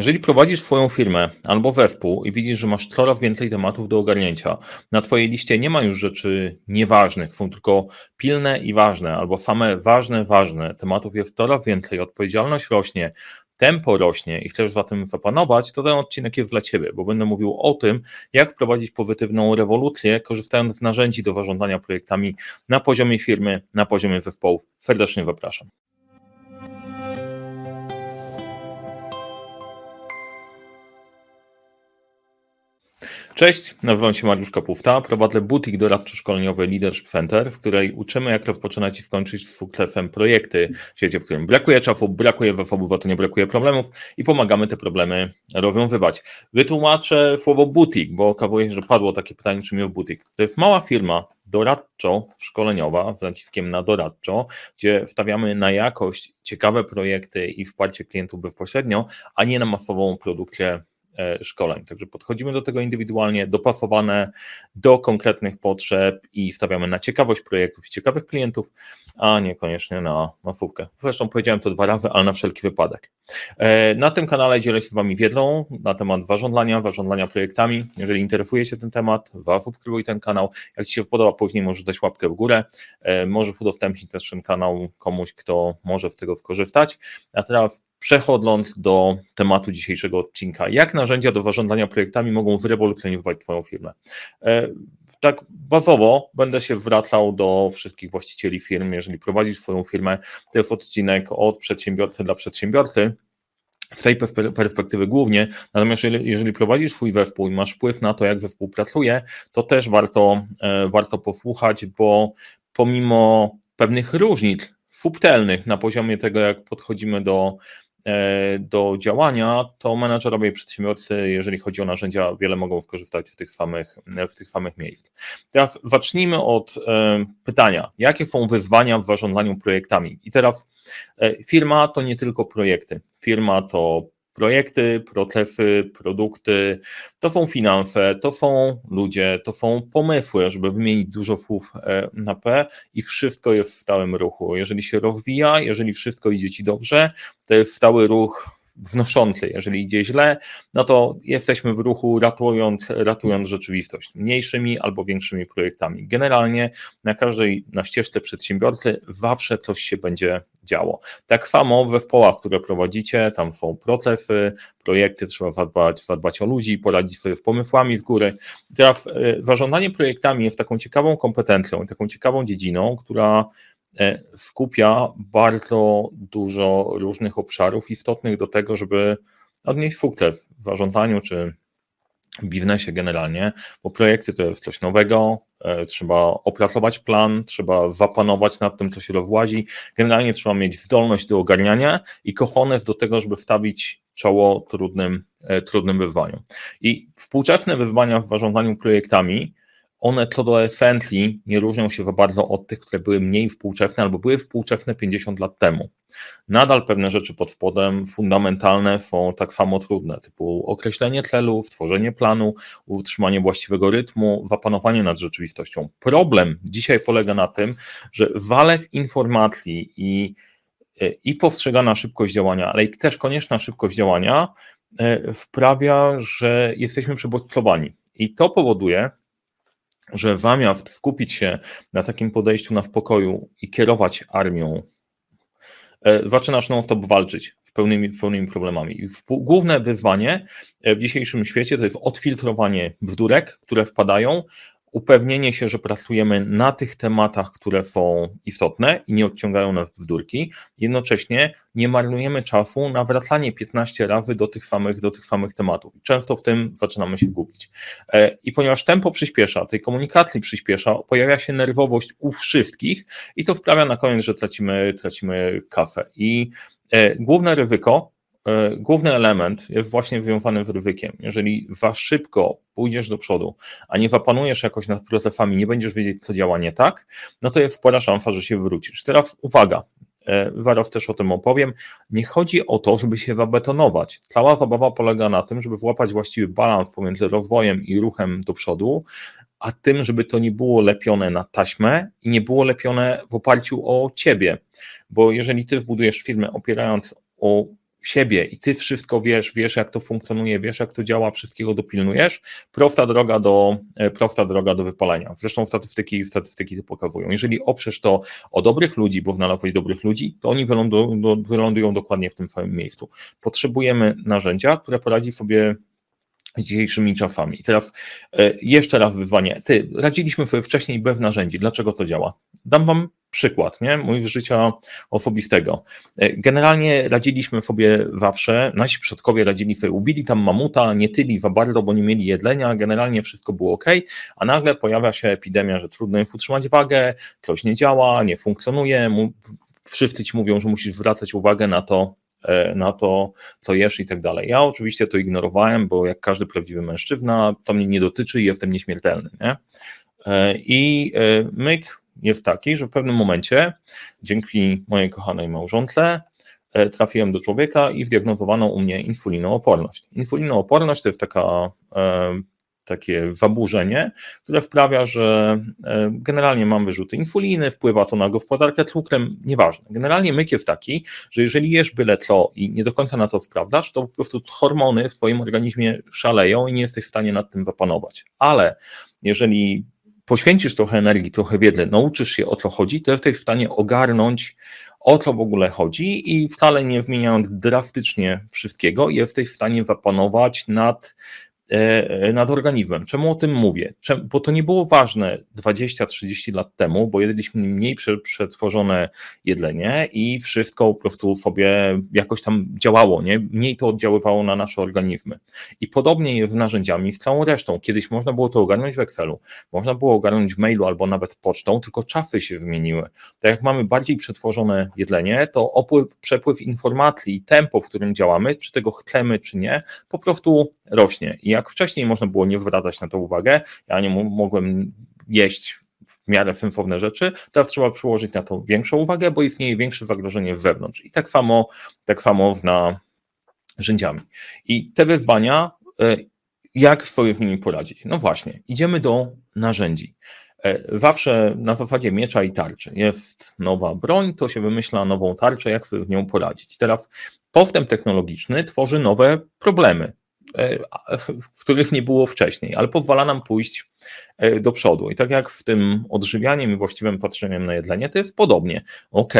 Jeżeli prowadzisz swoją firmę albo wespół i widzisz, że masz coraz więcej tematów do ogarnięcia, na Twojej liście nie ma już rzeczy nieważnych, są tylko pilne i ważne, albo same ważne, ważne, tematów jest coraz więcej, odpowiedzialność rośnie, tempo rośnie i chcesz za tym zapanować, to ten odcinek jest dla Ciebie, bo będę mówił o tym, jak wprowadzić pozytywną rewolucję, korzystając z narzędzi do zarządzania projektami na poziomie firmy, na poziomie zespołu. Serdecznie zapraszam. Cześć, nazywam się Mariusz Kapufta, prowadzę butik doradczo-szkoleniowy Leadership Center, w której uczymy jak rozpoczynać i skończyć z sukcesem projekty w świecie, w którym brakuje czasu, brakuje zasobów, a to nie brakuje problemów i pomagamy te problemy rozwiązywać. Wytłumaczę słowo butik, bo okazuje się, że padło takie pytanie, czym jest butik. To jest mała firma, doradczo-szkoleniowa, z naciskiem na doradczo, gdzie stawiamy na jakość, ciekawe projekty i wsparcie klientów bezpośrednio, a nie na masową produkcję szkoleń. Także podchodzimy do tego indywidualnie, dopasowane do konkretnych potrzeb i stawiamy na ciekawość projektów i ciekawych klientów, a niekoniecznie na masówkę. Zresztą powiedziałem to dwa razy, ale na wszelki wypadek. E, na tym kanale dzielę się z Wami wiedzą na temat zarządzania, zarządzania projektami. Jeżeli interesuje się ten temat, zasubskrybuj ten kanał. Jak Ci się podoba, później możesz dać łapkę w górę. E, możesz udostępnić też ten kanał komuś, kto może z tego skorzystać. A teraz Przechodząc do tematu dzisiejszego odcinka, jak narzędzia do zarządzania projektami mogą wyrewolucjonizować Twoją firmę? E, tak bazowo będę się wracał do wszystkich właścicieli firm. Jeżeli prowadzisz swoją firmę, to jest odcinek od przedsiębiorcy dla przedsiębiorcy, z tej perspektywy głównie, natomiast jeżeli, prowadzisz swój zespół i masz wpływ na to, jak zespół pracuje, to też warto, e, warto posłuchać, bo pomimo pewnych różnic subtelnych na poziomie tego, jak podchodzimy do do działania, to menadżerowie i przedsiębiorcy, jeżeli chodzi o narzędzia, wiele mogą skorzystać z tych samych, z tych samych miejsc. Teraz zacznijmy od e, pytania, jakie są wyzwania w zarządzaniu projektami? I teraz e, firma to nie tylko projekty. Firma to projekty, procesy, produkty, to są finanse, to są ludzie, to są pomysły, żeby wymienić dużo słów e, na P i wszystko jest w stałym ruchu. Jeżeli się rozwija, jeżeli wszystko idzie Ci dobrze, to jest stały ruch wnoszący. Jeżeli idzie źle, no to jesteśmy w ruchu ratując, ratując rzeczywistość mniejszymi albo większymi projektami. Generalnie na każdej, na ścieżce przedsiębiorcy zawsze coś się będzie działo. Tak samo we zespołach, które prowadzicie, tam są procesy, projekty, trzeba zadbać, zadbać o ludzi, poradzić sobie z pomysłami z góry. Teraz e, zarządzanie projektami jest taką ciekawą kompetencją, taką ciekawą dziedziną, która skupia bardzo dużo różnych obszarów istotnych do tego, żeby odnieść sukces w zarządzaniu czy biznesie generalnie, bo projekty to jest coś nowego, e, trzeba opracować plan, trzeba zapanować nad tym, co się rozłazi. Generalnie trzeba mieć zdolność do ogarniania i kochones do tego, żeby wstawić czoło trudnym, e, trudnym wyzwaniom. I współczesne wyzwania w zarządzaniu projektami one co do esencji nie różnią się za bardzo od tych, które były mniej współczesne albo były współczesne 50 lat temu. Nadal pewne rzeczy pod spodem fundamentalne są tak samo trudne, typu określenie celu, stworzenie planu, utrzymanie właściwego rytmu, zapanowanie nad rzeczywistością. Problem dzisiaj polega na tym, że walew informacji i, i postrzegana szybkość działania, ale i też konieczna szybkość działania e, sprawia, że jesteśmy przebodźcowani. I to powoduje, że zamiast skupić się na takim podejściu na spokoju i kierować armią, e, zaczynasz non-stop walczyć z pełnymi, pełnymi problemami. I główne wyzwanie e, w dzisiejszym świecie to jest odfiltrowanie bzdurek, które wpadają, upewnienie się, że pracujemy na tych tematach, które są istotne i nie odciągają nas w durki. Jednocześnie nie marnujemy czasu na wracanie 15 razy do tych samych, do tych samych tematów. Często w tym zaczynamy się gubić. E, I ponieważ tempo przyspiesza, tej komunikacji przyspiesza, pojawia się nerwowość u wszystkich i to sprawia na koniec, że tracimy, tracimy kafę. I e, główne ryzyko główny element jest właśnie związany z ryzykiem. Jeżeli za szybko pójdziesz do przodu, a nie zapanujesz jakoś nad procesami, nie będziesz wiedzieć, co działa nie tak, no to jest spora szansa, że się wrócisz. Teraz uwaga, e, zaraz też o tym opowiem. Nie chodzi o to, żeby się zabetonować. Cała zabawa polega na tym, żeby złapać właściwy balans pomiędzy rozwojem i ruchem do przodu, a tym, żeby to nie było lepione na taśmę i nie było lepione w oparciu o ciebie. Bo jeżeli ty wbudujesz firmę opierając o siebie i ty wszystko wiesz, wiesz jak to funkcjonuje, wiesz jak to działa, wszystkiego dopilnujesz, prosta droga do, e, prosta droga do wypalenia. Zresztą statystyki, statystyki to pokazują. Jeżeli oprzesz to o dobrych ludzi, bo znalazłeś dobrych ludzi, to oni wylądują, wylądują dokładnie w tym samym miejscu. Potrzebujemy narzędzia, które poradzi sobie dzisiejszymi czasami. I teraz e, jeszcze raz wyzwanie. Ty, radziliśmy sobie wcześniej bez narzędzi. Dlaczego to działa? Dam wam przykład, nie? Mój z życia osobistego. E, generalnie radziliśmy sobie zawsze, nasi przodkowie radzili sobie, ubili tam mamuta, nie tyli za bardzo, bo nie mieli jedlenia, generalnie wszystko było ok, a nagle pojawia się epidemia, że trudno jest utrzymać wagę, coś nie działa, nie funkcjonuje, wszyscy ci mówią, że musisz zwracać uwagę na to, na to, co jesz i tak dalej. Ja oczywiście to ignorowałem, bo jak każdy prawdziwy mężczyzna, to mnie nie dotyczy i jestem nieśmiertelny. Nie? E, I e, myk jest taki, że w pewnym momencie, dzięki mojej kochanej małżonce, trafiłem do człowieka i zdiagnozowano u mnie insulinooporność. Insulinooporność to jest taka takie zaburzenie, które wprawia, że e, generalnie mam wyrzuty insuliny, wpływa to na gospodarkę cukrem, nieważne. Generalnie myk jest taki, że jeżeli jesz byle co i nie do końca na to sprawdzasz, to po prostu hormony w twoim organizmie szaleją i nie jesteś w stanie nad tym zapanować. Ale jeżeli poświęcisz trochę energii, trochę wiedzy, nauczysz się o co chodzi, to jesteś w stanie ogarnąć o co w ogóle chodzi i wcale nie zmieniając drastycznie wszystkiego, jesteś w stanie zapanować nad nad organizmem. Czemu o tym mówię? Czemu? Bo to nie było ważne 20-30 lat temu, bo jedliśmy mniej przetworzone jedlenie i wszystko po prostu sobie jakoś tam działało, nie? mniej to oddziaływało na nasze organizmy. I podobnie jest z narzędziami, z całą resztą. Kiedyś można było to ogarnąć w Excelu, można było ogarnąć w mailu albo nawet pocztą, tylko czasy się zmieniły. Tak jak mamy bardziej przetworzone jedlenie, to opływ, przepływ informacji i tempo, w którym działamy, czy tego chcemy, czy nie, po prostu rośnie. I jak wcześniej można było nie zwracać na to uwagę, ja nie mogłem jeść w miarę sensowne rzeczy, teraz trzeba przyłożyć na to większą uwagę, bo istnieje większe zagrożenie z zewnątrz. I tak samo, tak samo z narzędziami. I te wyzwania, e, jak sobie z nimi poradzić? No właśnie, idziemy do narzędzi. E, zawsze na zasadzie miecza i tarczy jest nowa broń, to się wymyśla nową tarczę, jak sobie z nią poradzić. Teraz postęp technologiczny tworzy nowe problemy. E, w których nie było wcześniej, ale pozwala nam pójść do przodu. I tak jak w tym odżywianiem i właściwym patrzeniem na jedlenie, to jest podobnie. Ok,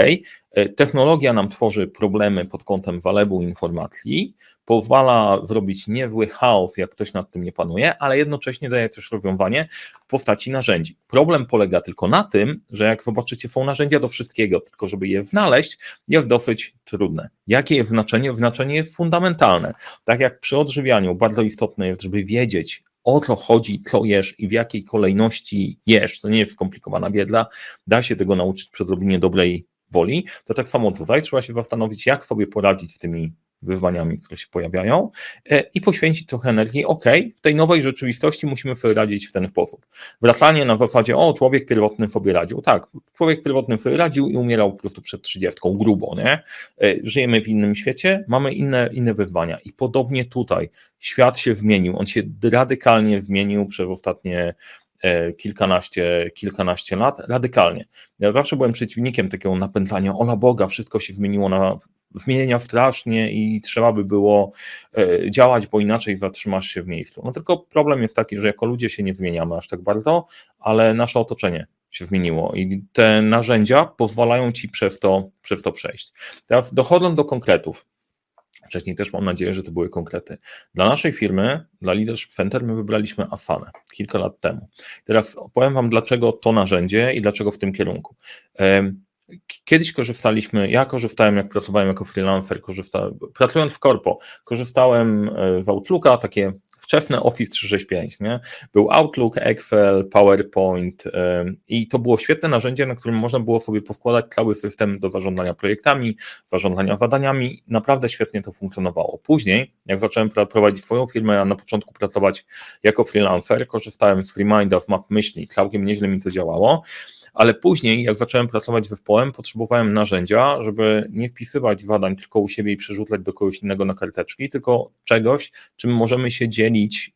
e, technologia nam tworzy problemy pod kątem zalewu informacji, pozwala zrobić niezły chaos, jak ktoś nad tym nie panuje, ale jednocześnie daje też rozwiązanie w postaci narzędzi. Problem polega tylko na tym, że jak zobaczycie, są narzędzia do wszystkiego, tylko żeby je znaleźć, jest dosyć trudne. Jakie jest znaczenie? Znaczenie jest fundamentalne. Tak jak przy odżywianiu, bardzo istotne jest, żeby wiedzieć, o co chodzi, co jesz i w jakiej kolejności jesz. To nie jest skomplikowana wiedza, da się tego nauczyć przy odrobinie dobrej woli, to tak samo tutaj. Trzeba się zastanowić, jak sobie poradzić z tymi wyzwaniami, które się pojawiają e, i poświęcić trochę energii. Ok, w tej nowej rzeczywistości musimy sobie radzić w ten sposób. Wracanie na zasadzie, o, człowiek pierwotny sobie radził. Tak, człowiek pierwotny sobie radził i umierał po prostu przed trzydziestką, grubo, nie? E, żyjemy w innym świecie, mamy inne, inne wyzwania i podobnie tutaj. Świat się zmienił, on się radykalnie zmienił przez ostatnie e, kilkanaście, kilkanaście lat, radykalnie. Ja zawsze byłem przeciwnikiem takiego napędzania, ola Boga, wszystko się zmieniło na zmienia strasznie i trzeba by było e, działać, bo inaczej zatrzymasz się w miejscu. No tylko problem jest taki, że jako ludzie się nie zmieniamy aż tak bardzo, ale nasze otoczenie się zmieniło i te narzędzia pozwalają ci przez to, przez to przejść. Teraz dochodzą do konkretów. Wcześniej też mam nadzieję, że to były konkrety. Dla naszej firmy, dla Leadership Center, my wybraliśmy Asanę kilka lat temu. Teraz opowiem Wam, dlaczego to narzędzie i dlaczego w tym kierunku. Kiedyś korzystaliśmy, ja korzystałem, jak pracowałem jako freelancer, korzystałem, pracując w korpo, korzystałem e, z Outlooka, takie wczesne Office 365, nie? Był Outlook, Excel, PowerPoint i to było świetne narzędzie, na którym można było sobie poskładać cały system do zarządzania projektami, zarządzania zadaniami. Naprawdę świetnie to funkcjonowało. Później, jak zacząłem prowadzić swoją firmę, a na początku pracować jako freelancer, korzystałem z FreeMinda w Map Myśli, całkiem nieźle mi to działało ale później, jak zacząłem pracować z zespołem, potrzebowałem narzędzia, żeby nie wpisywać zadań tylko u siebie i przerzucać do kogoś innego na karteczki, tylko czegoś, czym możemy się dzielić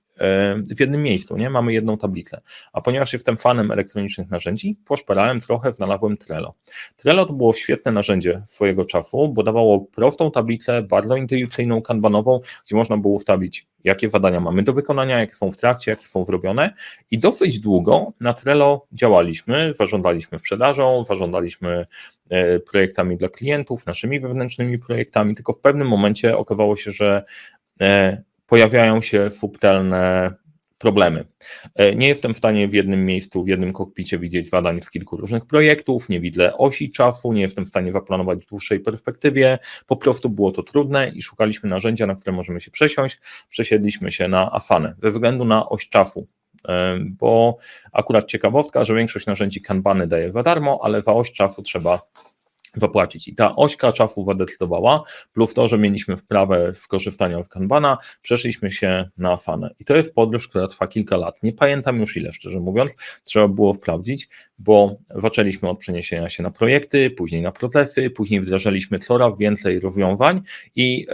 w jednym miejscu, nie? Mamy jedną tablicę. A ponieważ jestem fanem elektronicznych narzędzi, poszperałem trochę, znalazłem Trello. Trello to było świetne narzędzie swojego czasu, bo dawało prostą tablicę, bardzo intuicyjną, kanbanową, gdzie można było ustawić, jakie zadania mamy do wykonania, jakie są w trakcie, jakie są zrobione i dosyć długo na Trello działaliśmy, zarządzaliśmy sprzedażą, zarządzaliśmy e, projektami dla klientów, naszymi wewnętrznymi projektami, tylko w pewnym momencie okazało się, że e, pojawiają się subtelne problemy. E, nie jestem w stanie w jednym miejscu, w jednym kokpicie widzieć zadań z kilku różnych projektów, nie widzę osi czasu, nie jestem w stanie zaplanować w dłuższej perspektywie, po prostu było to trudne i szukaliśmy narzędzia, na które możemy się przesiąść, przesiedliśmy się na Afanę, ze względu na oś czasu, e, bo akurat ciekawostka, że większość narzędzi Kanbany daje za darmo, ale za oś czasu trzeba zapłacić. I ta ośka czasu zadecydowała, plus to, że mieliśmy wprawę w korzystaniu z Kanbana, przeszliśmy się na Afanę. I to jest podróż, która trwa kilka lat. Nie pamiętam już ile, szczerze mówiąc, trzeba było sprawdzić, bo zaczęliśmy od przeniesienia się na projekty, później na procesy, później wdrażaliśmy coraz więcej rozwiązań i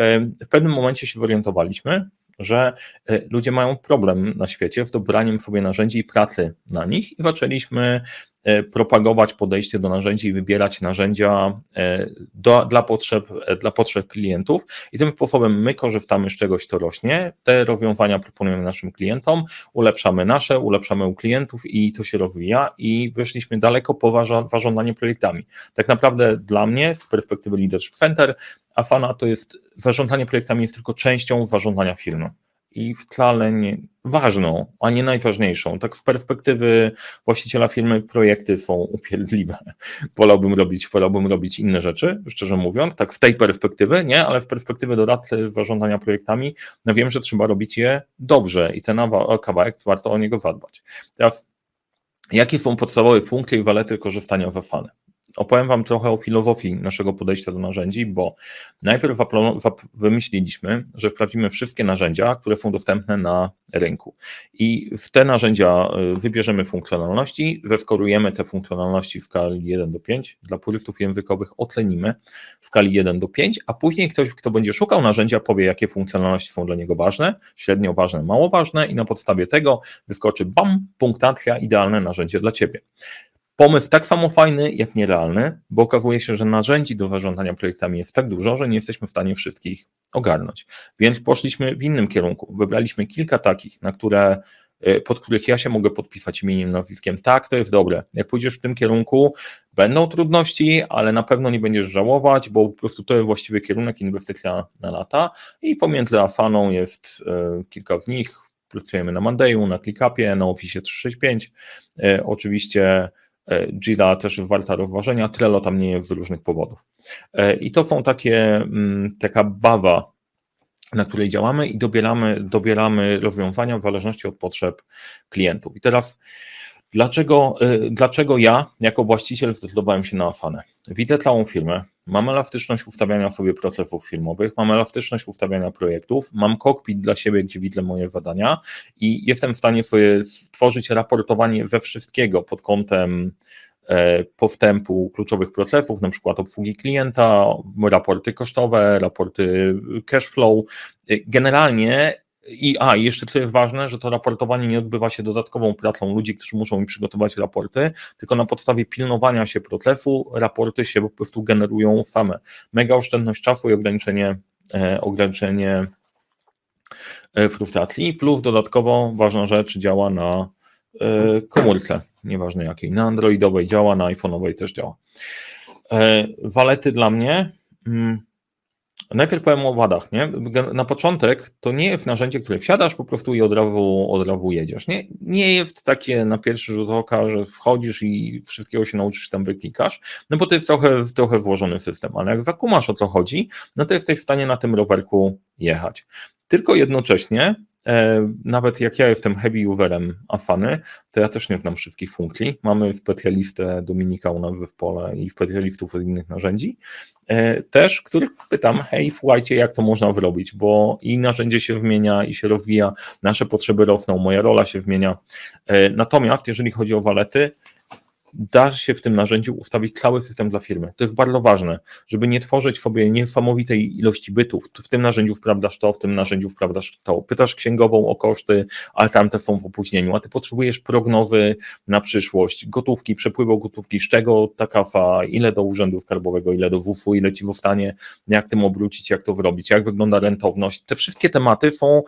w pewnym momencie się zorientowaliśmy, że e, ludzie mają problem na świecie z dobraniem sobie narzędzi i pracy na nich i zaczęliśmy E, propagować podejście do narzędzi i wybierać narzędzia e, do, dla, potrzeb, e, dla potrzeb klientów. I tym sposobem my korzystamy z czegoś, co rośnie, te rozwiązania proponujemy naszym klientom, ulepszamy nasze, ulepszamy u klientów i to się rozwija. I wyszliśmy daleko po zarządzanie projektami. Tak naprawdę dla mnie z perspektywy Leadership Center Afana to jest, zarządzanie projektami jest tylko częścią zarządzania firmy i wcale nie ważną, a nie najważniejszą. Tak z perspektywy właściciela firmy projekty są upierdliwe. Wolałbym robić, wolałbym robić inne rzeczy, szczerze mówiąc, tak z tej perspektywy, nie, ale w perspektywy doradcy zarządzania projektami, no wiem, że trzeba robić je dobrze i ten kawałek warto o niego zadbać. Teraz Jakie są podstawowe funkcje i walety korzystania z Afany? Opowiem Wam trochę o filozofii naszego podejścia do narzędzi, bo najpierw wymyśliliśmy, że wprawimy wszystkie narzędzia, które są dostępne na rynku. I w te narzędzia y, wybierzemy funkcjonalności, zeskorujemy te funkcjonalności w skali 1 do 5. Dla purystów językowych ocenimy w skali 1 do 5, a później ktoś, kto będzie szukał narzędzia, powie, jakie funkcjonalności są dla niego ważne, średnio ważne, mało ważne, i na podstawie tego wyskoczy BAM, punktacja, idealne narzędzie dla Ciebie. Pomysł tak samo fajny, jak nierealny, bo okazuje się, że narzędzi do zarządzania projektami jest tak dużo, że nie jesteśmy w stanie wszystkich ogarnąć. Więc poszliśmy w innym kierunku. Wybraliśmy kilka takich, na które y, pod których ja się mogę podpisać imieniem, nazwiskiem. Tak, to jest dobre. Jak pójdziesz w tym kierunku, będą trudności, ale na pewno nie będziesz żałować, bo po prostu to jest właściwy kierunek inwestycja na lata i pomiędzy Afaną jest y, kilka z nich. Pracujemy na Mandeju, na ClickUpie, na Office 365. Y, oczywiście Jira też warta rozważenia, Trello tam nie jest z różnych powodów. E, I to są takie, mm, taka bawa, na której działamy i dobieramy, dobieramy rozwiązania w zależności od potrzeb klientów. I teraz Dlaczego, y, dlaczego ja, jako właściciel, zdecydowałem się na Afanę? Widzę całą firmę, mam elastyczność ustawiania sobie procesów firmowych, mam elastyczność ustawiania projektów, mam kokpit dla siebie, gdzie widzę moje zadania i jestem w stanie sobie stworzyć raportowanie we wszystkiego pod kątem e, postępu kluczowych procesów, na przykład obsługi klienta, raporty kosztowe, raporty cash flow. Generalnie i a, jeszcze to jest ważne, że to raportowanie nie odbywa się dodatkową pracą ludzi, którzy muszą mi przygotować raporty, tylko na podstawie pilnowania się procesu raporty się po prostu generują same. Mega oszczędność czasu i ograniczenie, e, ograniczenie e, frustracji, plus dodatkowo ważna rzecz działa na e, komórce, nieważne jakiej, na androidowej działa, na iPhone'owej też działa. E, walety dla mnie, mm, Najpierw powiem o wadach. Nie? Na początek to nie jest narzędzie, które wsiadasz po prostu i od razu, od razu jedziesz. Nie, nie jest takie na pierwszy rzut oka, że wchodzisz i wszystkiego się nauczysz tam wyklikasz, no bo to jest trochę, trochę włożony system, ale jak zakumasz o co chodzi, no to jesteś w stanie na tym rowerku jechać. Tylko jednocześnie nawet jak ja jestem heavy userem Afany, to ja też nie znam wszystkich funkcji. Mamy specjalistę Dominika u nas w zespole i specjalistów od innych narzędzi, e, też, których pytam, hej, słuchajcie, jak to można zrobić, bo i narzędzie się zmienia i się rozwija, nasze potrzeby rosną, moja rola się zmienia. E, natomiast jeżeli chodzi o walety, da się w tym narzędziu ustawić cały system dla firmy. To jest bardzo ważne, żeby nie tworzyć sobie niesamowitej ilości bytów. W tym narzędziu wprawdasz to, w tym narzędziu wprawdasz to. Pytasz księgową o koszty, ale tam te są w opóźnieniu, a ty potrzebujesz prognozy na przyszłość, gotówki, przepływu gotówki, z czego ta kafa, ile do urzędu skarbowego, ile do WF-u, ile ci zostanie, jak tym obrócić, jak to zrobić, jak wygląda rentowność. Te wszystkie tematy są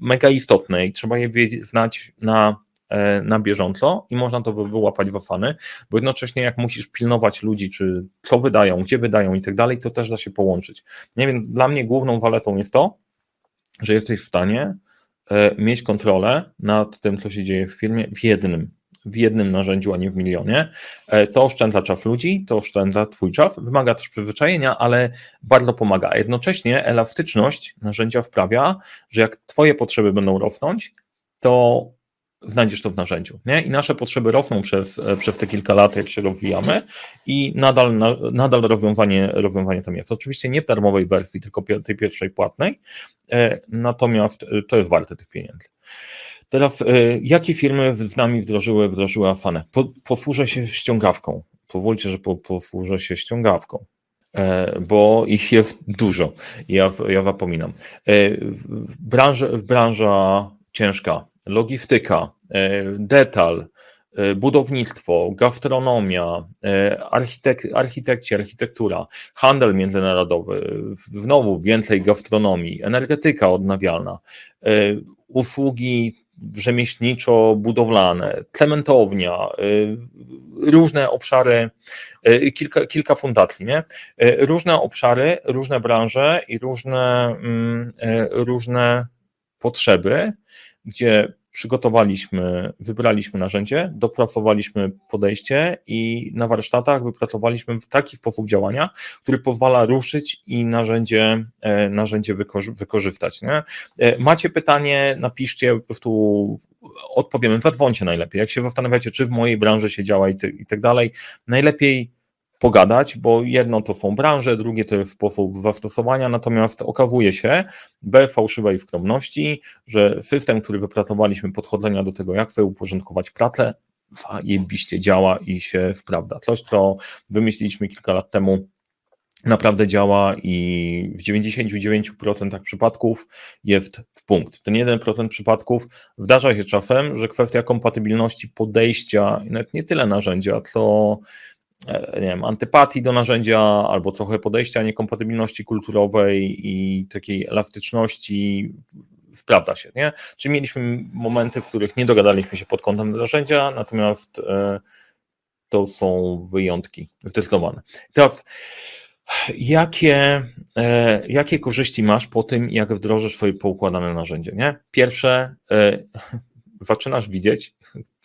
mega istotne i trzeba je znać na na bieżąco i można to wyłapać w afany, bo jednocześnie jak musisz pilnować ludzi, czy co wydają, gdzie wydają i tak dalej, to też da się połączyć. Nie wiem, dla mnie główną waletą jest to, że jesteś w stanie e, mieć kontrolę nad tym, co się dzieje w firmie w jednym, w jednym narzędziu, a nie w milionie. E, to oszczędza czas ludzi, to oszczędza twój czas, wymaga też przyzwyczajenia, ale bardzo pomaga. A jednocześnie elastyczność narzędzia wprawia, że jak twoje potrzeby będą rosnąć, to znajdziesz to w narzędziu. Nie? I nasze potrzeby rosną przez, przez te kilka lat, jak się rozwijamy i nadal, nadal rozwiązanie, rozwiązanie tam jest. Oczywiście nie w darmowej wersji, tylko tej pierwszej płatnej, e, natomiast e, to jest warte tych pieniędzy. Teraz, e, jakie firmy z nami wdrożyły, wdrożyły Afanę? Po, posłużę się ściągawką. Pozwólcie, że po, posłużę się ściągawką bo ich jest dużo. Ja, ja zapominam. Branża, branża ciężka, logistyka, e, detal, e, budownictwo, gastronomia, e, architek, architekci, architektura, handel międzynarodowy, znowu więcej gastronomii, energetyka odnawialna, usługi rzemieślniczo-budowlane, cementownia, różne obszary, kilka, kilka fundacji, nie? Różne obszary, różne branże i różne, mm, różne potrzeby, gdzie przygotowaliśmy, wybraliśmy narzędzie, dopracowaliśmy podejście i na warsztatach wypracowaliśmy taki sposób działania, który pozwala ruszyć i narzędzie, e, narzędzie wykorzystać. Nie? E, macie pytanie, napiszcie, po prostu odpowiemy, zadzwońcie najlepiej. Jak się zastanawiacie, czy w mojej branży się działa i, ty, i tak dalej, najlepiej pogadać, bo jedno to są branże, drugie to jest sposób zastosowania, natomiast okazuje się, bez fałszywej skromności, że system, który wypracowaliśmy podchodzenia do tego, jak sobie uporządkować pracę, zajebiście działa i się sprawdza. Coś, co wymyśliliśmy kilka lat temu, naprawdę działa i w 99% przypadków jest w punkt. Ten 1% przypadków zdarza się czasem, że kwestia kompatybilności podejścia, nawet nie tyle narzędzia, co nie wiem, antypatii do narzędzia, albo trochę podejścia niekompatybilności kulturowej i takiej elastyczności sprawdza się, nie? Czy mieliśmy momenty, w których nie dogadaliśmy się pod kątem narzędzia, natomiast e, to są wyjątki zdecydowane. Teraz, jakie, e, jakie korzyści masz po tym, jak wdrożysz swoje poukładane narzędzie, nie? Pierwsze, zaczynasz widzieć,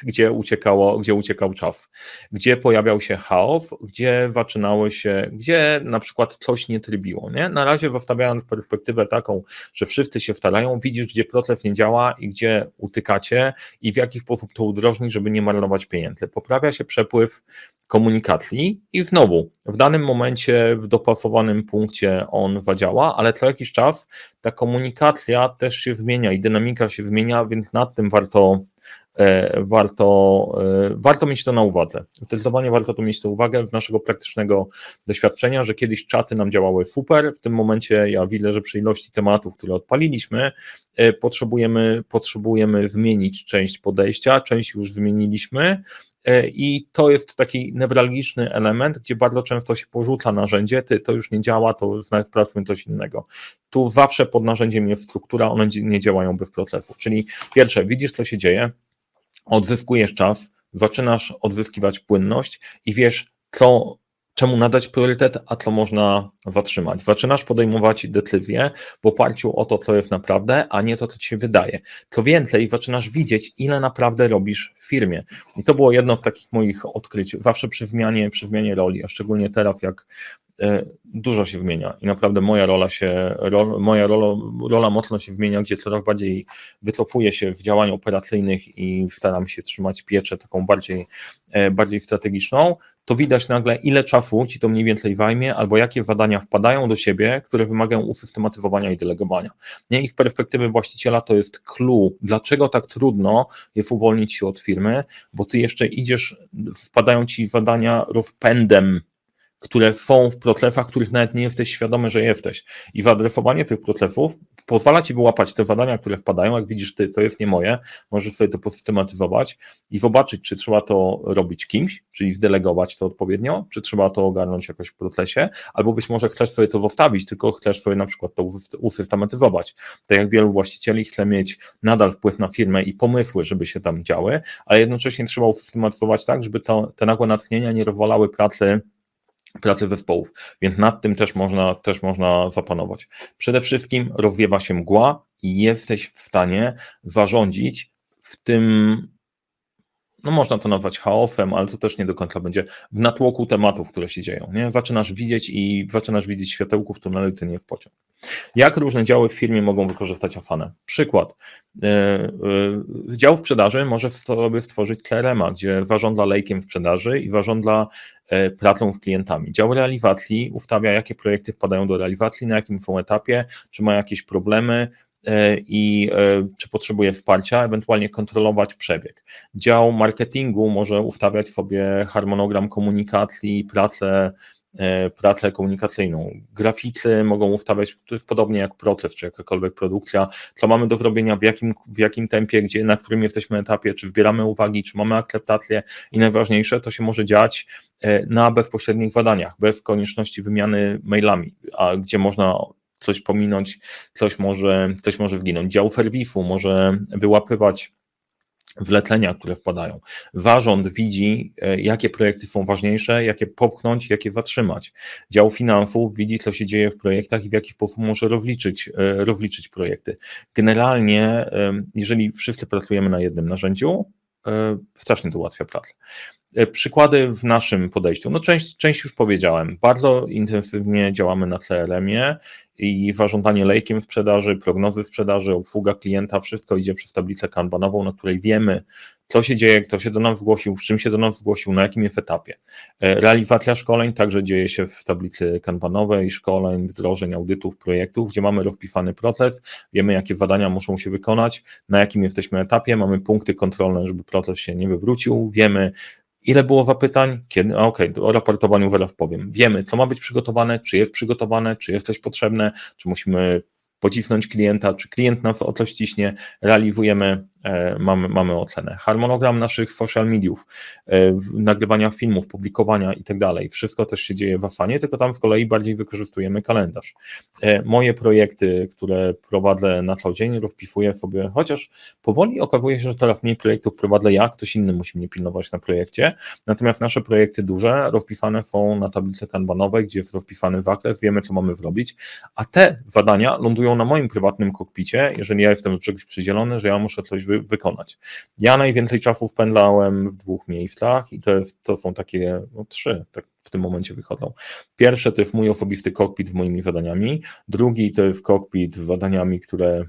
gdzie, uciekało, gdzie uciekał czas, gdzie pojawiał się chaos, gdzie zaczynały się, gdzie na przykład coś nie trybiło. Nie? Na razie zostawiając perspektywę taką, że wszyscy się starają, widzisz, gdzie proces nie działa i gdzie utykacie i w jaki sposób to udrożnić, żeby nie marnować pieniędzy. Poprawia się przepływ komunikacji i znowu w danym momencie, w dopasowanym punkcie on zadziała, ale co jakiś czas ta komunikacja też się zmienia i dynamika się zmienia, więc nad tym warto warto, e, warto mieć to na uwadze. Zdecydowanie warto to mieć na uwagę z naszego praktycznego doświadczenia, że kiedyś czaty nam działały super, w tym momencie ja widzę, że przy ilości tematów, które odpaliliśmy, e, potrzebujemy, potrzebujemy zmienić część podejścia, część już zmieniliśmy, i to jest taki newralgiczny element, gdzie bardzo często się porzuca narzędzie, ty, to już nie działa, to sprawdźmy coś innego. Tu zawsze pod narzędziem jest struktura, one nie działają bez procesu. Czyli pierwsze, widzisz, co się dzieje, odzyskujesz czas, zaczynasz odzyskiwać płynność i wiesz, co, czemu nadać priorytet, a co można zatrzymać. Zaczynasz podejmować decyzje w oparciu o to, co jest naprawdę, a nie to, co ci się wydaje. Co więcej, zaczynasz widzieć, ile naprawdę robisz w firmie. I to było jedno z takich moich odkryć, zawsze przy zmianie, przy zmianie roli, a szczególnie teraz, jak dużo się zmienia i naprawdę moja rola się, rol, moja rola, rola mocno się zmienia, gdzie coraz bardziej wycofuję się w działaniu operacyjnych i staram się trzymać pieczę taką bardziej, bardziej strategiczną, to widać nagle, ile czasu ci to mniej więcej zajmie, albo jakie zadania wpadają do siebie, które wymagają usystematyzowania i delegowania. Nie? I z perspektywy właściciela to jest clue, dlaczego tak trudno jest uwolnić się od firmy, bo ty jeszcze idziesz, wpadają ci zadania rozpędem które są w protlefach, których nawet nie jesteś świadomy, że jesteś. I wyadresowanie tych protlefów pozwala ci wyłapać te zadania, które wpadają. Jak widzisz, ty, to jest nie moje, możesz sobie to posystematyzować i zobaczyć, czy trzeba to robić kimś, czyli zdelegować to odpowiednio, czy trzeba to ogarnąć jakoś w protlesie, albo być może chcesz sobie to zostawić, tylko chcesz sobie na przykład to usystematyzować. Tak jak wielu właścicieli chce mieć nadal wpływ na firmę i pomysły, żeby się tam działy, ale jednocześnie trzeba usystematyzować tak, żeby to, te nagłe natchnienia nie rozwalały pracy pracy zespołów, więc nad tym też można, też można zapanować. Przede wszystkim rozwiewa się mgła i jesteś w stanie zarządzić w tym no można to nazwać chaosem, ale to też nie do końca będzie w natłoku tematów, które się dzieją. Nie? Zaczynasz widzieć i zaczynasz widzieć światełku w tunelu, ty nie w pociąg. Jak różne działy w firmie mogą wykorzystać Asanę? Przykład. E, e, dział sprzedaży może sobie stworzyć CRM, gdzie zarządza lejkiem sprzedaży i zarządza pracą z klientami. Dział realizacji ustawia, jakie projekty wpadają do realizacji, na jakim są etapie, czy ma jakieś problemy, E, i e, czy potrzebuje wsparcia, ewentualnie kontrolować przebieg. Dział marketingu może ustawiać sobie harmonogram komunikacji, pracę, e, pracę komunikacyjną. Graficy mogą ustawiać, to jest podobnie jak proces, czy jakakolwiek produkcja, co mamy do zrobienia, w jakim, w jakim tempie, gdzie, na którym jesteśmy etapie, czy wybieramy uwagi, czy mamy akceptację i najważniejsze, to się może dziać na bezpośrednich zadaniach, bez konieczności wymiany mailami, a gdzie można coś pominąć, coś może, coś może zginąć. Dział serwisu może wyłapywać wletlenia, które wpadają. Zarząd widzi, e, jakie projekty są ważniejsze, jakie popchnąć, jakie zatrzymać. Dział finansów widzi, co się dzieje w projektach i w jaki sposób może rozliczyć, e, rozliczyć projekty. Generalnie, e, jeżeli wszyscy pracujemy na jednym narzędziu, strasznie to ułatwia pracę. Przykłady w naszym podejściu. No część, część już powiedziałem. Bardzo intensywnie działamy na CRM-ie i zarządzanie lejkiem sprzedaży, prognozy sprzedaży, obsługa klienta, wszystko idzie przez tablicę kanbanową, na której wiemy, co się dzieje, kto się do nas zgłosił, z czym się do nas zgłosił, na jakim jest etapie. E, realizacja szkoleń także dzieje się w tablicy kanbanowej, szkoleń, wdrożeń, audytów, projektów, gdzie mamy rozpisany proces, wiemy, jakie zadania muszą się wykonać, na jakim jesteśmy etapie, mamy punkty kontrolne, żeby proces się nie wywrócił, wiemy, Ile było zapytań? Kiedy? Okej, okay, o raportowaniu wylew powiem. Wiemy, co ma być przygotowane, czy jest przygotowane, czy jest coś potrzebne, czy musimy pocisnąć klienta, czy klient nas o to ściśnie, realizujemy mamy, mamy ocenę. Harmonogram naszych social mediów, e, nagrywania filmów, publikowania i tak dalej. Wszystko też się dzieje w Asanie, tylko tam z kolei bardziej wykorzystujemy kalendarz. E, moje projekty, które prowadzę na co dzień, rozpisuję sobie, chociaż powoli okazuje się, że teraz mniej projektów prowadzę ja, ktoś inny musi mnie pilnować na projekcie, natomiast nasze projekty duże rozpisane są na tablicy kanbanowej, gdzie jest rozpisany zakres, wiemy co mamy zrobić, a te zadania lądują na moim prywatnym kokpicie, jeżeli ja jestem do czegoś przydzielony, że ja muszę coś wy wykonać. Ja najwięcej czasu spędzałem w dwóch miejscach i to, jest, to są takie no, trzy, tak w tym momencie wychodzą. Pierwsze to jest mój osobisty kokpit z moimi zadaniami, drugi to jest kokpit z zadaniami, które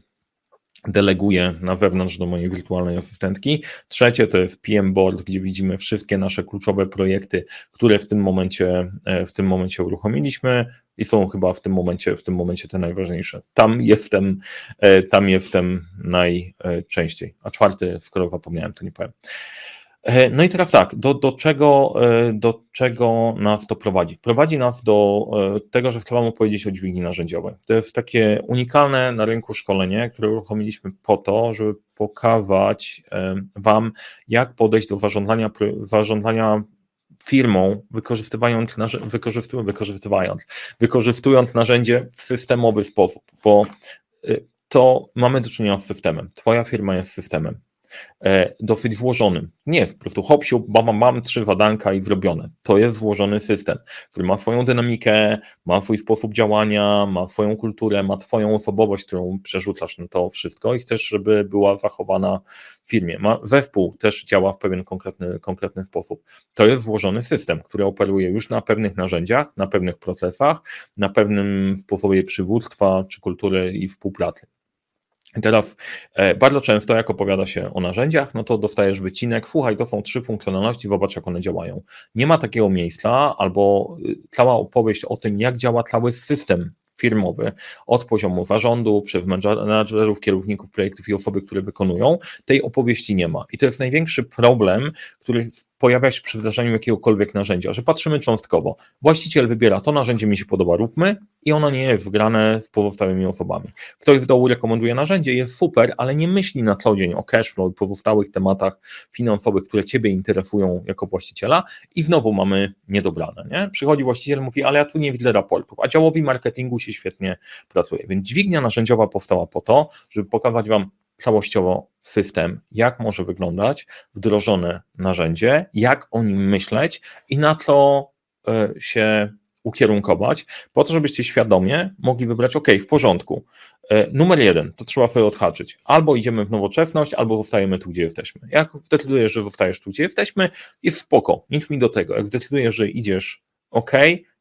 deleguję na wewnątrz do mojej wirtualnej asystentki. Trzecie to jest PM Board, gdzie widzimy wszystkie nasze kluczowe projekty, które w tym momencie, e, w tym momencie uruchomiliśmy i są chyba w tym momencie, w tym momencie te najważniejsze. Tam jestem, e, tam jestem najczęściej. A czwarty, skoro zapomniałem, to nie powiem. E, no i teraz tak, do, do, czego, e, do czego nas to prowadzi? Prowadzi nas do tego, że chcę Wam opowiedzieć o dźwigni narzędziowej. To jest takie unikalne na rynku szkolenie, które uruchomiliśmy po to, żeby pokazać Wam, jak podejść do zarządzania, zarządzania firmą, wykorzystując, wykorzystując, wykorzystując narzędzie w systemowy sposób, bo to mamy do czynienia z systemem. Twoja firma jest systemem. E, dosyć włożonym. Nie, po prostu hop, mam, mam trzy wadanka i zrobione. To jest włożony system, który ma swoją dynamikę, ma swój sposób działania, ma swoją kulturę, ma twoją osobowość, którą przerzucasz na to wszystko i chcesz, żeby była zachowana w firmie. Ma, zespół też działa w pewien konkretny, konkretny sposób. To jest włożony system, który operuje już na pewnych narzędziach, na pewnych procesach, na pewnym sposobie przywództwa czy kultury i współpracy. Teraz e, bardzo często, jak opowiada się o narzędziach, no to dostajesz wycinek, słuchaj, to są trzy funkcjonalności, zobacz, jak one działają. Nie ma takiego miejsca, albo y, cała opowieść o tym, jak działa cały system firmowy, od poziomu zarządu, przez menadżerów, kierowników projektów i osoby, które wykonują, tej opowieści nie ma. I to jest największy problem, który pojawia się przy wdrażaniu jakiegokolwiek narzędzia, że patrzymy cząstkowo. Właściciel wybiera to narzędzie, mi się podoba, róbmy i ono nie jest wgrane z pozostałymi osobami. Ktoś w dołu rekomenduje narzędzie, jest super, ale nie myśli na co dzień o cashflow i pozostałych tematach finansowych, które Ciebie interesują jako właściciela i znowu mamy niedobrane. Nie? Przychodzi właściciel, mówi, ale ja tu nie widzę raportów, a działowi marketingu się świetnie pracuje. Więc dźwignia narzędziowa powstała po to, żeby pokazać Wam całościowo system, jak może wyglądać wdrożone narzędzie, jak o nim myśleć i na co e, się ukierunkować, po to, żebyście świadomie mogli wybrać, OK, w porządku. E, numer jeden, to trzeba sobie odhaczyć. Albo idziemy w nowoczesność, albo zostajemy tu, gdzie jesteśmy. Jak zdecydujesz, że zostajesz tu, gdzie jesteśmy, jest spoko, nic mi do tego. Jak zdecydujesz, że idziesz OK,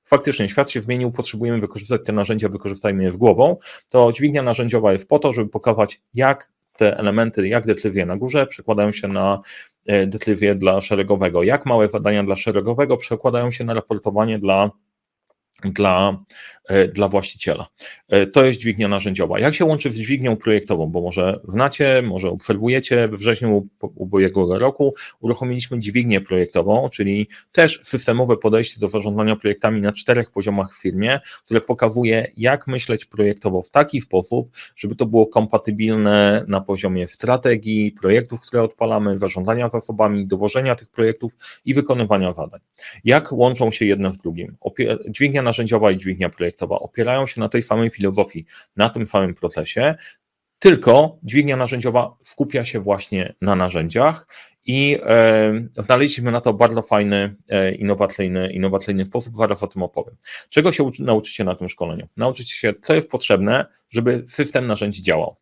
faktycznie świat się zmienił, potrzebujemy wykorzystać te narzędzia, wykorzystajmy je z głową, to dźwignia narzędziowa jest po to, żeby pokazać, jak te elementy, jak detliwie na górze, przekładają się na e, detliwie dla szeregowego, jak małe zadania dla szeregowego przekładają się na raportowanie dla dla, dla właściciela. E, to jest dźwignia narzędziowa. Jak się łączy z dźwignią projektową? Bo może znacie, może obserwujecie, we wrześniu ubiegłego roku uruchomiliśmy dźwignię projektową, czyli też systemowe podejście do zarządzania projektami na czterech poziomach w firmie, które pokazuje, jak myśleć projektowo w taki sposób, żeby to było kompatybilne na poziomie strategii, projektów, które odpalamy, zarządzania zasobami, dowożenia tych projektów i wykonywania zadań. Jak łączą się jedne z drugim? Dźwignia narzędziowa i dźwignia projektowa opierają się na tej samej filozofii, na tym samym procesie, tylko dźwignia narzędziowa skupia się właśnie na narzędziach i e, znaleźliśmy na to bardzo fajny, e, innowacyjny, innowacyjny sposób, zaraz o tym opowiem. Czego się nauczycie na tym szkoleniu? Nauczycie się, co jest potrzebne, żeby system narzędzi działał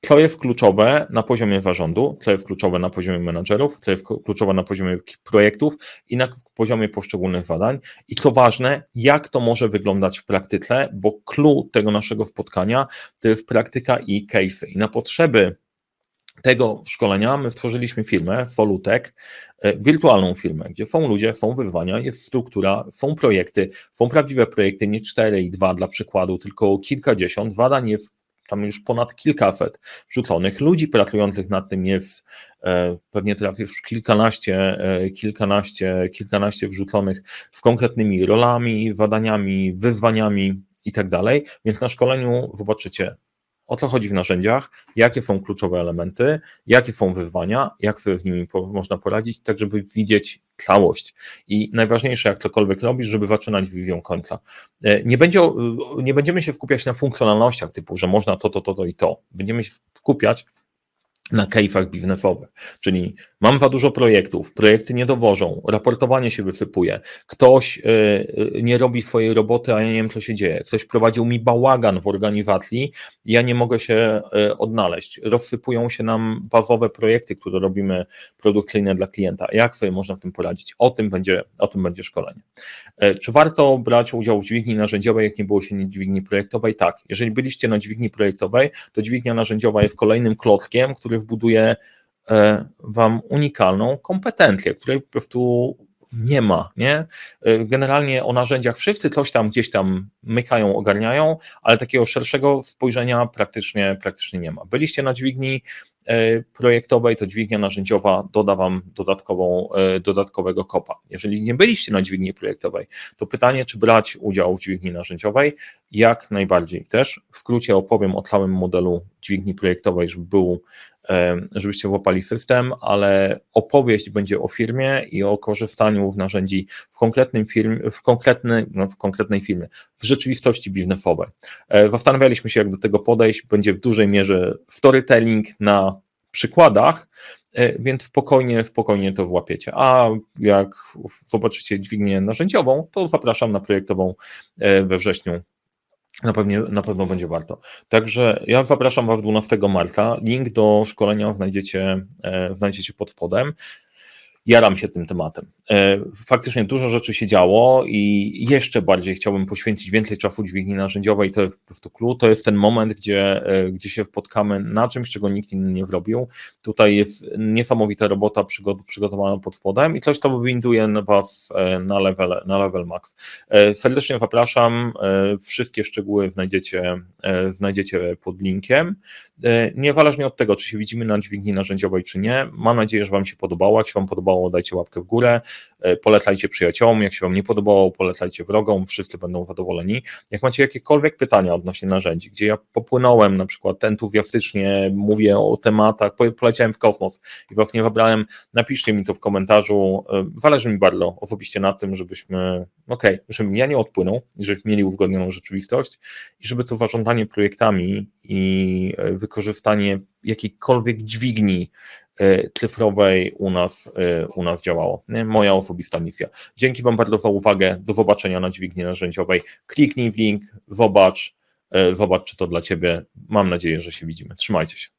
co jest kluczowe na poziomie zarządu, co jest kluczowe na poziomie menadżerów, co jest kluczowe na poziomie projektów i na poziomie poszczególnych zadań. I co ważne, jak to może wyglądać w praktyce, bo clue tego naszego spotkania to jest praktyka i case. I na potrzeby tego szkolenia my stworzyliśmy firmę, Folutek, e, wirtualną firmę, gdzie są ludzie, są wyzwania, jest struktura, są projekty, są prawdziwe projekty, nie cztery i dwa dla przykładu, tylko kilkadziesiąt. Zadań jest tam już ponad kilkaset wrzuconych ludzi pracujących nad tym jest e, pewnie teraz już kilkanaście, e, kilkanaście, kilkanaście wrzuconych z konkretnymi rolami, zadaniami, wyzwaniami i tak dalej, więc na szkoleniu zobaczycie o co chodzi w narzędziach, jakie są kluczowe elementy, jakie są wyzwania, jak sobie z nimi po, można poradzić, tak żeby widzieć całość. I najważniejsze, jak cokolwiek robisz, żeby zaczynać wizją końca. E, nie, będzie, nie będziemy się skupiać na funkcjonalnościach typu, że można to, to, to, to i to. Będziemy się skupiać na case'ach biznesowych, czyli mam za dużo projektów, projekty nie dowożą, raportowanie się wysypuje, ktoś yy, nie robi swojej roboty, a ja nie wiem, co się dzieje, ktoś prowadził mi bałagan w organizacji ja nie mogę się yy, odnaleźć, rozsypują się nam bazowe projekty, które robimy produkcyjne dla klienta, jak sobie można w tym poradzić, o tym będzie, o tym będzie szkolenie. Czy warto brać udział w dźwigni narzędziowej, jak nie było się dźwigni projektowej? Tak, jeżeli byliście na dźwigni projektowej, to dźwignia narzędziowa jest kolejnym klockiem, który wbuduje e, Wam unikalną kompetencję, której po prostu nie ma, nie? E, generalnie o narzędziach wszyscy coś tam gdzieś tam mykają, ogarniają, ale takiego szerszego spojrzenia praktycznie, praktycznie nie ma. Byliście na dźwigni projektowej, to dźwignia narzędziowa doda Wam dodatkową, e, dodatkowego kopa. Jeżeli nie byliście na dźwigni projektowej, to pytanie, czy brać udział w dźwigni narzędziowej? Jak najbardziej też. W skrócie opowiem o całym modelu dźwigni projektowej, żeby był żebyście włapali system, ale opowieść będzie o firmie i o korzystaniu w narzędzi w konkretnym firmie, w, konkretny, no w konkretnej firmie, w rzeczywistości biznesowej. E, zastanawialiśmy się, jak do tego podejść. Będzie w dużej mierze storytelling na przykładach, więc spokojnie, spokojnie to włapiecie. A jak zobaczycie dźwignię narzędziową, to zapraszam na projektową we wrześniu na, pewnie, na pewno będzie warto. Także ja zapraszam Was 12 marca. Link do szkolenia znajdziecie, znajdziecie pod spodem jaram się tym tematem. E, faktycznie dużo rzeczy się działo i jeszcze bardziej chciałbym poświęcić więcej czasu dźwigni narzędziowej, to jest po prostu clue, to jest ten moment, gdzie, e, gdzie się spotkamy na czymś, czego nikt inny nie zrobił. Tutaj jest niesamowita robota przygotowana pod spodem i coś to wywinduje Was e, na level, na level max. Serdecznie zapraszam, wszystkie szczegóły znajdziecie, znajdziecie pod linkiem. Niezależnie od tego, czy się widzimy na dźwigni narzędziowej, czy nie, mam nadzieję, że Wam się podobało. Jak się Wam podobało, dajcie łapkę w górę, polecajcie przyjaciołom, jak się Wam nie podobało, polecajcie wrogom, wszyscy będą zadowoleni. Jak macie jakiekolwiek pytania odnośnie narzędzi, gdzie ja popłynąłem na przykład entuzjastycznie, mówię o tematach, poleciałem w kosmos i Was nie wybrałem, napiszcie mi to w komentarzu, e, zależy mi bardzo osobiście na tym, żebyśmy, okej, okay, żebym ja nie odpłynął, żebyśmy mieli uzgodnioną rzeczywistość i żeby to zarządzanie projektami i e, wykorzystanie jakiejkolwiek dźwigni E, cyfrowej u nas, e, u nas działało. Moja osobista misja. Dzięki Wam bardzo za uwagę. Do zobaczenia na dźwigni narzędziowej. Kliknij w link, zobacz, e, zobacz, czy to dla Ciebie. Mam nadzieję, że się widzimy. Trzymajcie się.